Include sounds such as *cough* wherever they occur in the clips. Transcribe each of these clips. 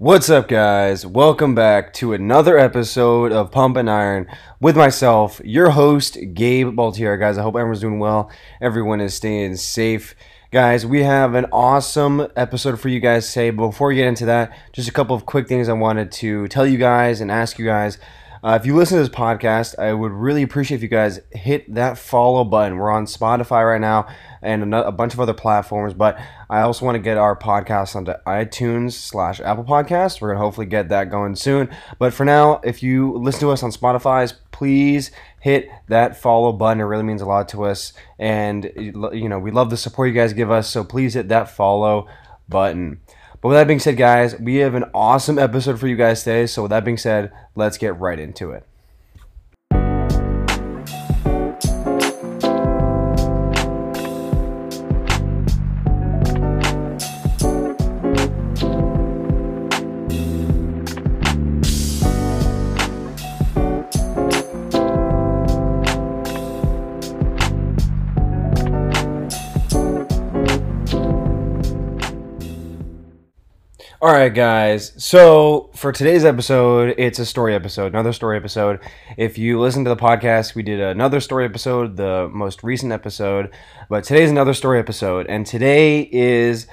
What's up, guys? Welcome back to another episode of Pumpin' Iron with myself, your host, Gabe Baltier. Guys, I hope everyone's doing well. Everyone is staying safe. Guys, we have an awesome episode for you guys today. But before we get into that, just a couple of quick things I wanted to tell you guys and ask you guys. Uh, if you listen to this podcast, I would really appreciate if you guys hit that follow button. We're on Spotify right now and a bunch of other platforms, but I also want to get our podcast onto iTunes slash Apple Podcast. We're gonna hopefully get that going soon. But for now, if you listen to us on Spotify, please hit that follow button. It really means a lot to us, and you know we love the support you guys give us. So please hit that follow button. But with that being said, guys, we have an awesome episode for you guys today. So with that being said, let's get right into it. All right, guys. So for today's episode, it's a story episode, another story episode. If you listen to the podcast, we did another story episode, the most recent episode, but today's another story episode, and today is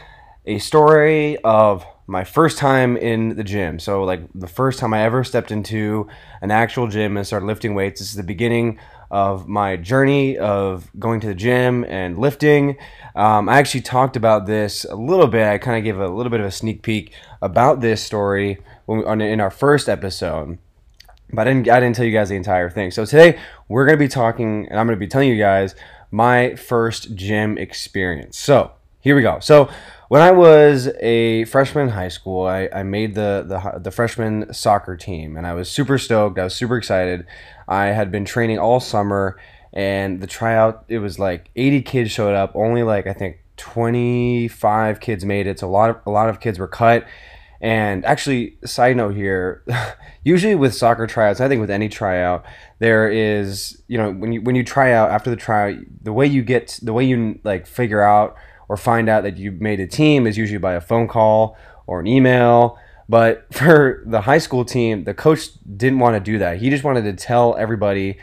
a story of my first time in the gym. So like the first time I ever stepped into an actual gym and started lifting weights. This is the beginning of my journey of going to the gym and lifting. Um, I actually talked about this a little bit. I kind of gave a little bit of a sneak peek about this story we, on, in our first episode, but I didn't, I didn't tell you guys the entire thing. So today we're going to be talking, and I'm going to be telling you guys my first gym experience. So here we go. So when I was a freshman in high school, I, I made the, the the freshman soccer team, and I was super stoked. I was super excited. I had been training all summer, and the tryout it was like 80 kids showed up. Only like I think 25 kids made it. So a lot of a lot of kids were cut. And actually, side note here, *laughs* usually with soccer tryouts, I think with any tryout, there is you know when you when you try out after the tryout, the way you get the way you like figure out or find out that you made a team is usually by a phone call or an email. But *laughs* for the high school team, the coach didn't want to do that. He just wanted to tell everybody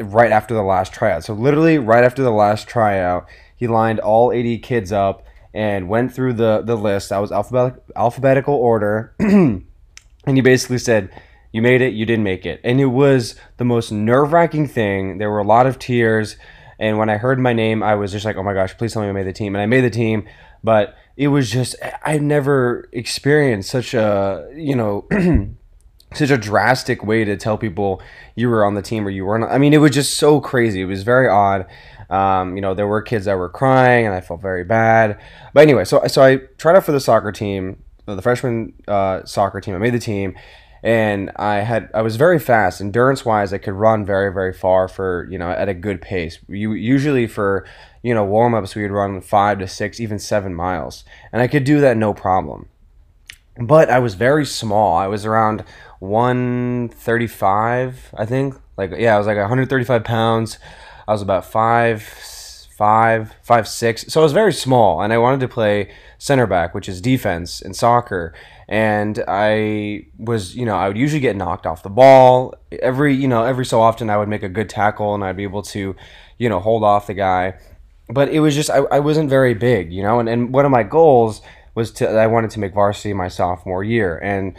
right after the last tryout. So literally right after the last tryout, he lined all 80 kids up and went through the the list. That was alphabetical alphabetical order. *clears throat* and he basically said, "You made it, you didn't make it." And it was the most nerve-wracking thing. There were a lot of tears and when I heard my name, I was just like, oh my gosh, please tell me I made the team. And I made the team, but it was just, I never experienced such a, you know, *clears throat* such a drastic way to tell people you were on the team or you weren't. I mean, it was just so crazy. It was very odd. Um, you know, there were kids that were crying, and I felt very bad. But anyway, so so I tried out for the soccer team, the freshman uh, soccer team. I made the team, and I had I was very fast endurance wise. I could run very very far for you know at a good pace. You usually for you know warm ups we would run five to six even seven miles, and I could do that no problem. But I was very small. I was around 135, I think. Like yeah, I was like 135 pounds. I was about five five five six. So I was very small, and I wanted to play center back, which is defense in soccer and I was, you know, I would usually get knocked off the ball. Every, you know, every so often I would make a good tackle and I'd be able to, you know, hold off the guy. But it was just, I, I wasn't very big, you know, and, and one of my goals was to, I wanted to make varsity my sophomore year. And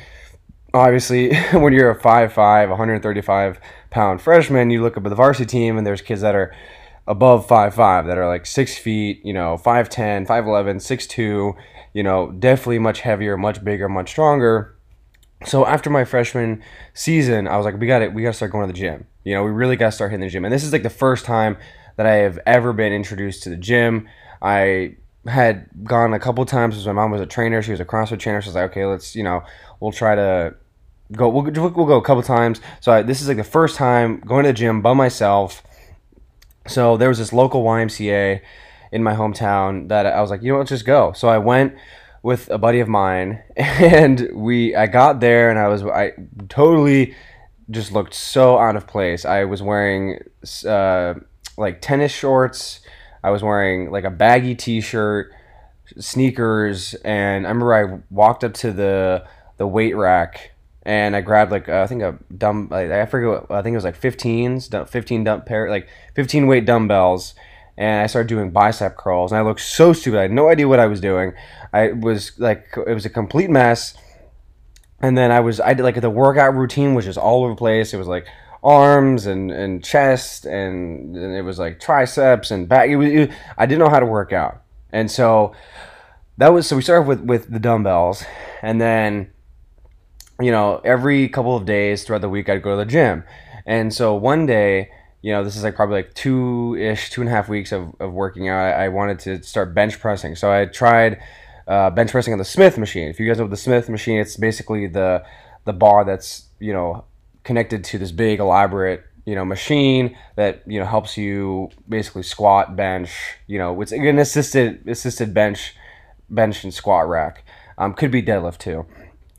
obviously, *laughs* when you're a 5'5, 135 pound freshman, you look up at the varsity team and there's kids that are above 5'5 that are like six feet, you know, 5'10, 5'11, 6'2 you know, definitely much heavier, much bigger, much stronger. So after my freshman season, I was like, we got it. We got to start going to the gym. You know, we really got to start hitting the gym. And this is like the first time that I have ever been introduced to the gym. I had gone a couple times because my mom was a trainer. She was a CrossFit trainer. So I was like, okay, let's, you know, we'll try to go. We'll, we'll go a couple times. So I, this is like the first time going to the gym by myself. So there was this local YMCA in my hometown that I was like, you know, let's just go. So I went with a buddy of mine, *laughs* and we I got there, and I was I totally just looked so out of place. I was wearing uh, like tennis shorts. I was wearing like a baggy T-shirt, sneakers, and I remember I walked up to the the weight rack and I grabbed like uh, I think a dumb like, I forget what, I think it was like 15s 15 dump pair like 15 weight dumbbells. And I started doing bicep curls and I looked so stupid. I had no idea what I was doing. I was like it was a complete mess. And then I was I did like the workout routine was just all over the place. It was like arms and and chest and, and it was like triceps and back. It was, it, I didn't know how to work out. And so that was so we started with with the dumbbells. And then you know, every couple of days throughout the week, I'd go to the gym. And so one day, you know, this is like probably like two ish, two and a half weeks of, of working out. I, I wanted to start bench pressing. So I tried uh, bench pressing on the Smith machine. If you guys know the Smith machine, it's basically the the bar that's you know connected to this big elaborate you know machine that you know helps you basically squat, bench. You know, it's an assisted assisted bench bench and squat rack. Um, could be deadlift too.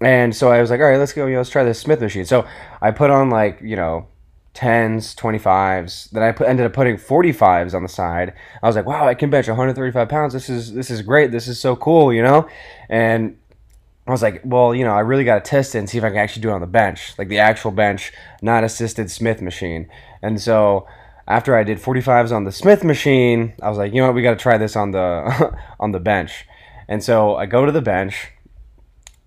And so I was like, all right, let's go. You know, let's try this Smith machine. So I put on like you know, tens, twenty fives. Then I put, ended up putting forty fives on the side. I was like, wow, I can bench one hundred thirty five pounds. This is this is great. This is so cool, you know. And I was like, well, you know, I really got to test it and see if I can actually do it on the bench, like the actual bench, not assisted Smith machine. And so after I did 45s on the Smith machine, I was like, you know what, we got to try this on the *laughs* on the bench. And so I go to the bench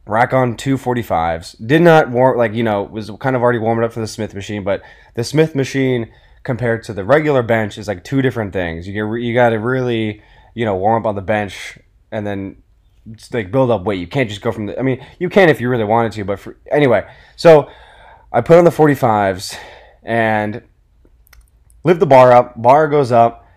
rack on 245s. Did not warm, like, you know, was kind of already warming up for the Smith machine, but the Smith machine compared to the regular bench is like two different things. You get, you got to really, you know, warm up on the bench and then like build up weight. You can't just go from the, I mean, you can if you really wanted to, but for, anyway, so I put on the 45s and lift the bar up, bar goes up,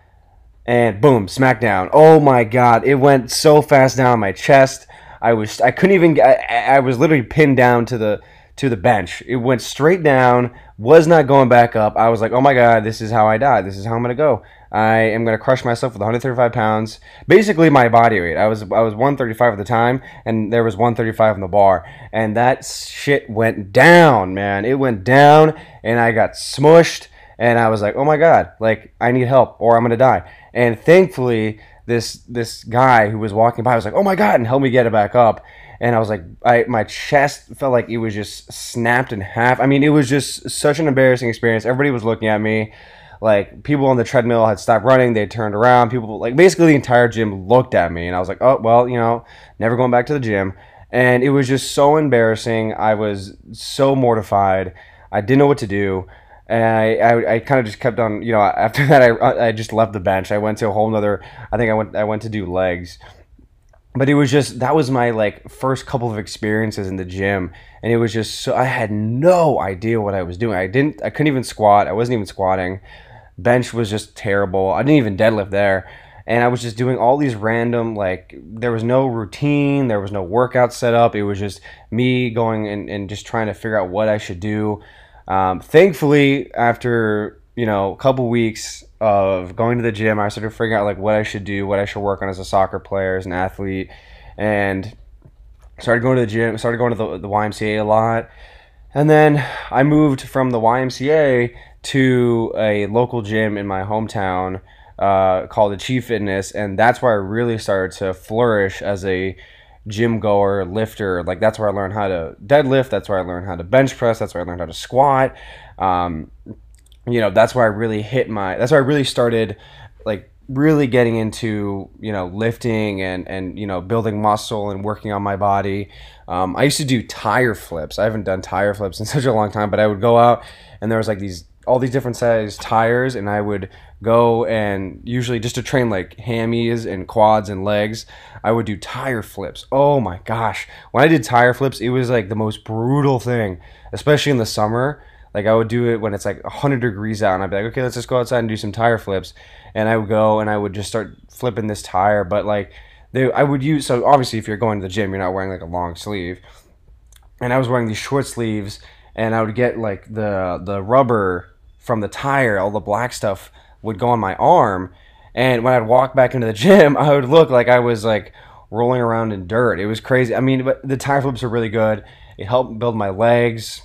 and boom, smack down. Oh my god, it went so fast down my chest. I was I couldn't even I, I was literally pinned down to the to the bench. It went straight down, was not going back up. I was like, oh my god, this is how I die. This is how I'm gonna go. I am gonna crush myself with 135 pounds, basically my body weight. I was I was 135 at the time, and there was 135 in the bar, and that shit went down, man. It went down, and I got smushed, and I was like, oh my god, like I need help or I'm gonna die. And thankfully, this this guy who was walking by was like, "Oh my god!" and helped me get it back up. And I was like, I my chest felt like it was just snapped in half. I mean, it was just such an embarrassing experience. Everybody was looking at me. Like people on the treadmill had stopped running, they turned around. People like basically the entire gym looked at me, and I was like, "Oh well, you know, never going back to the gym." And it was just so embarrassing. I was so mortified. I didn't know what to do and I, I, I kind of just kept on, you know, after that I, I just left the bench. I went to a whole nother, I think I went, I went to do legs, but it was just, that was my like first couple of experiences in the gym. And it was just so, I had no idea what I was doing. I didn't, I couldn't even squat. I wasn't even squatting. Bench was just terrible. I didn't even deadlift there. And I was just doing all these random, like, there was no routine, there was no workout set up. It was just me going and, and just trying to figure out what I should do. Um, thankfully, after you know a couple weeks of going to the gym, I started figuring out like what I should do, what I should work on as a soccer player, as an athlete, and started going to the gym. Started going to the, the YMCA a lot, and then I moved from the YMCA to a local gym in my hometown uh, called Achieve Fitness, and that's where I really started to flourish as a gym goer, lifter. Like that's where I learned how to deadlift. That's where I learned how to bench press. That's where I learned how to squat. Um, you know, that's where I really hit my. That's where I really started, like really getting into you know lifting and and you know building muscle and working on my body. Um, I used to do tire flips. I haven't done tire flips in *laughs* such a long time, but I would go out and there was like these all these different size tires, and I would go and usually just to train like hammies and quads and legs, I would do tire flips. Oh my gosh. When I did tire flips, it was like the most brutal thing, especially in the summer. Like I would do it when it's like 100 degrees out and I'd be like, "Okay, let's just go outside and do some tire flips." And I would go and I would just start flipping this tire, but like they I would use so obviously if you're going to the gym, you're not wearing like a long sleeve. And I was wearing these short sleeves and I would get like the the rubber from the tire, all the black stuff would go on my arm. And when I'd walk back into the gym, *laughs* I would look like I was like rolling around in dirt. It was crazy. I mean, but the tire flips are really good. It helped build my legs.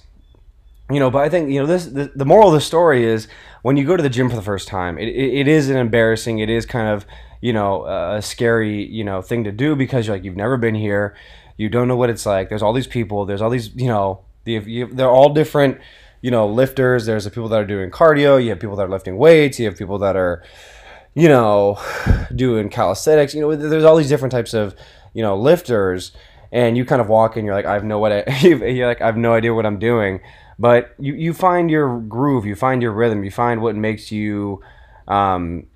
You know, but I think, you know, this the, the moral of the story is when you go to the gym for the first time, it, it, it is an embarrassing, it is kind of, you know, a scary, you know, thing to do because you're like, you've never been here. You don't know what it's like. There's all these people. There's all these, you know, the, you, they're all different, you know, lifters. There's the people that are doing cardio. You have people that are lifting weights. You have people that are, you know, *sighs* doing calisthenics. You know, there's all these different types of, you know, lifters. And you kind of walk in, you're like, I have no what I, *laughs* you're like, I have no idea what I'm doing. But you, you find your groove, you find your rhythm, you find what makes you, um,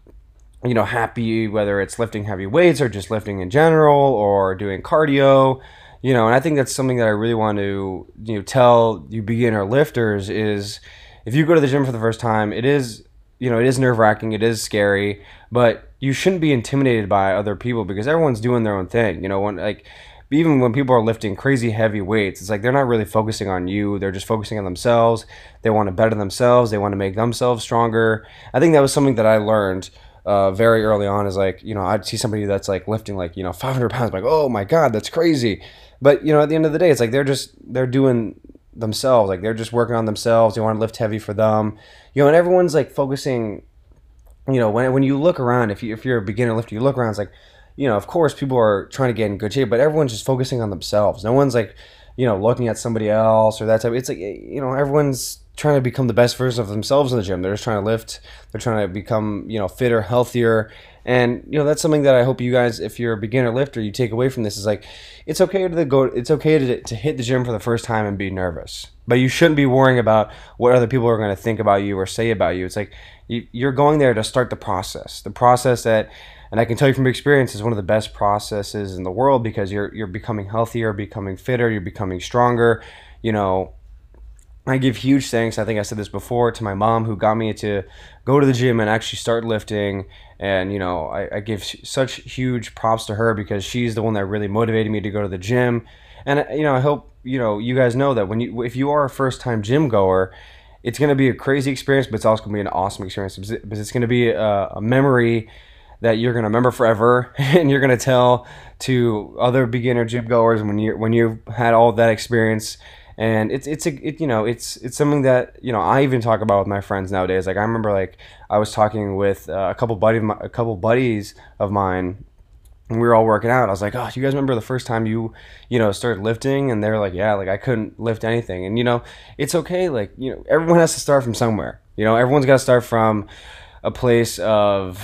you know, happy, whether it's lifting heavy weights or just lifting in general or doing cardio, you know, and I think that's something that I really want to, you know, tell you beginner lifters is if you go to the gym for the first time, it is, you know, it is nerve wracking, it is scary, but you shouldn't be intimidated by other people because everyone's doing their own thing. You know, when like even when people are lifting crazy heavy weights, it's like they're not really focusing on you. They're just focusing on themselves. They want to better themselves. They want to make themselves stronger. I think that was something that I learned uh, very early on. Is like you know I'd see somebody that's like lifting like you know 500 pounds. I'm like oh my god, that's crazy. But you know at the end of the day, it's like they're just they're doing themselves. Like they're just working on themselves. They want to lift heavy for them. You know, and everyone's like focusing. You know, when when you look around, if you if you're a beginner lifter, you look around. It's like you know, of course, people are trying to get in good shape, but everyone's just focusing on themselves. No one's like, you know, looking at somebody else or that type. It's like, you know, everyone's trying to become the best version of themselves in the gym. They're just trying to lift. They're trying to become, you know, fitter, healthier. And you know, that's something that I hope you guys, if you're a beginner lifter, you take away from this is like, it's okay to go. It's okay to to hit the gym for the first time and be nervous, but you shouldn't be worrying about what other people are going to think about you or say about you. It's like you, you're going there to start the process, the process that and I can tell you from experience, is one of the best processes in the world because you're you're becoming healthier, becoming fitter, you're becoming stronger. You know, I give huge thanks. I think I said this before to my mom who got me to go to the gym and actually start lifting. And you know, I, I give such huge props to her because she's the one that really motivated me to go to the gym. And you know, I hope you know you guys know that when you if you are a first time gym goer, it's going to be a crazy experience, but it's also going to be an awesome experience because it's going to be a, a memory that you're going to remember forever *laughs* and you're going to tell to other beginner gym goers when you when you've had all that experience and it's it's a it, you know it's it's something that you know I even talk about with my friends nowadays like I remember like I was talking with uh, a couple buddy a couple buddies of mine and we were all working out I was like oh you guys remember the first time you you know started lifting and they're like yeah like I couldn't lift anything and you know it's okay like you know everyone has to start from somewhere you know everyone's got to start from a place of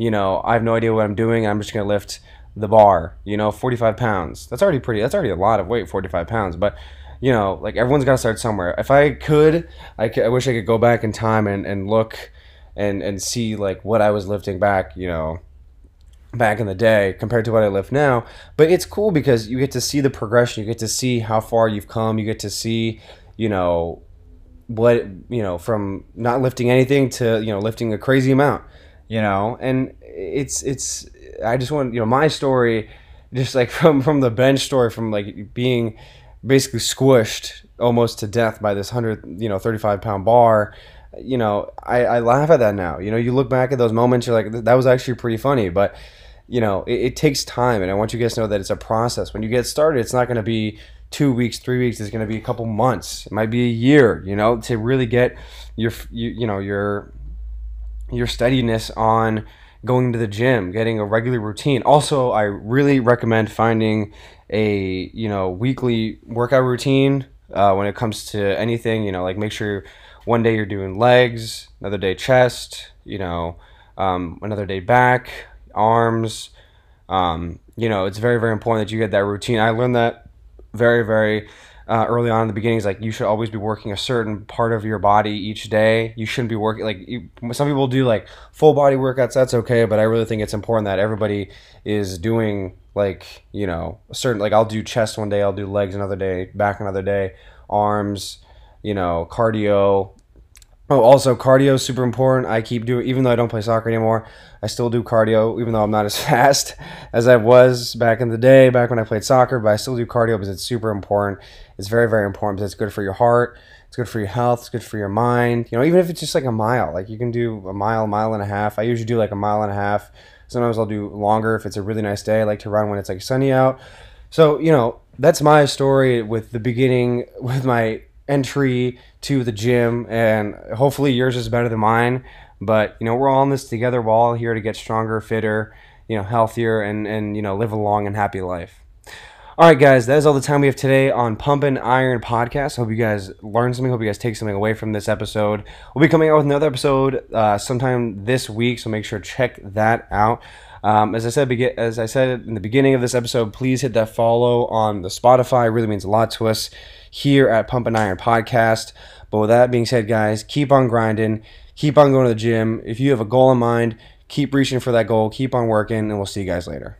you know, I have no idea what I'm doing. I'm just to lift the bar, you know, 45 pounds. That's already pretty, that's already a lot of weight, 45 pounds. But, you know, like everyone's got to start somewhere. If I could, I, could, I wish I could go back in time and, and look and, and see like what I was lifting back, you know, back in the day compared to what I lift now. But it's cool because you get to see the progression. You get to see how far you've come. You get to see, you know, what, you know, from not lifting anything to, you know, lifting a crazy amount you know and it's it's i just want you know my story just like *laughs* from from the bench story from like being basically squished almost to death by this 100 you know 35 pound bar. You know I, I laugh at that now. You know you look back at those moments you're like that was actually pretty funny. But you know it, it takes time and i want you guys to know that it's a process. When you get started it's not going to be two weeks three weeks it's going to be a couple months. It might be a year you know to really get your you, you know your your steadiness on going to the gym, getting a regular routine. Also, I really recommend finding a you know weekly workout routine uh, when it comes to anything. You know, like make sure one day you're doing legs, another day chest, you know, um, another day back, arms. Um, you know, it's very very important that you get that routine. I learned that very very uh, early on in the beginning is like you should always be working a certain part of your body each day. You shouldn't be working like you, some people do like full body workouts. That's okay, but I really think it's important that everybody is doing like you know a certain like I'll do chest one day, I'll do legs another day, back another day, arms, you know, cardio, Oh, also cardio is super important. I keep doing, even though I don't play soccer anymore, I still do cardio, even though I'm not as *laughs* fast as I was back in the day, back when I played soccer. But I still do cardio because it's super important. It's very, very important because it's good for your heart, it's good for your health, it's good for your mind. You know, even if it's just like a mile, like you can do a mile, mile and a half. I usually do like a mile and a half. Sometimes I'll do longer if it's a really nice day. I like to run when it's like sunny out. So you know, that's my story with the beginning *laughs* with my entry to the gym, and hopefully yours is better than mine. But you know, we're all in this together. We're all here to get stronger, fitter, you know, healthier, and and you know, live a long and happy life. All right, guys, that is all the time we have today on Pumpin' Iron Podcast. Hope you guys learned something. Hope you guys take something away from this episode. We'll be coming out with another episode uh, sometime this week, so make sure to check that out. Um, as I said, as I said in the beginning of this episode, please hit that follow on the Spotify. It really means a lot to us here at Pumpin' Iron Podcast. But with that being said, guys, keep on grinding, keep on going to the gym. If you have a goal in mind, keep reaching for that goal, keep on working, and we'll see you guys later.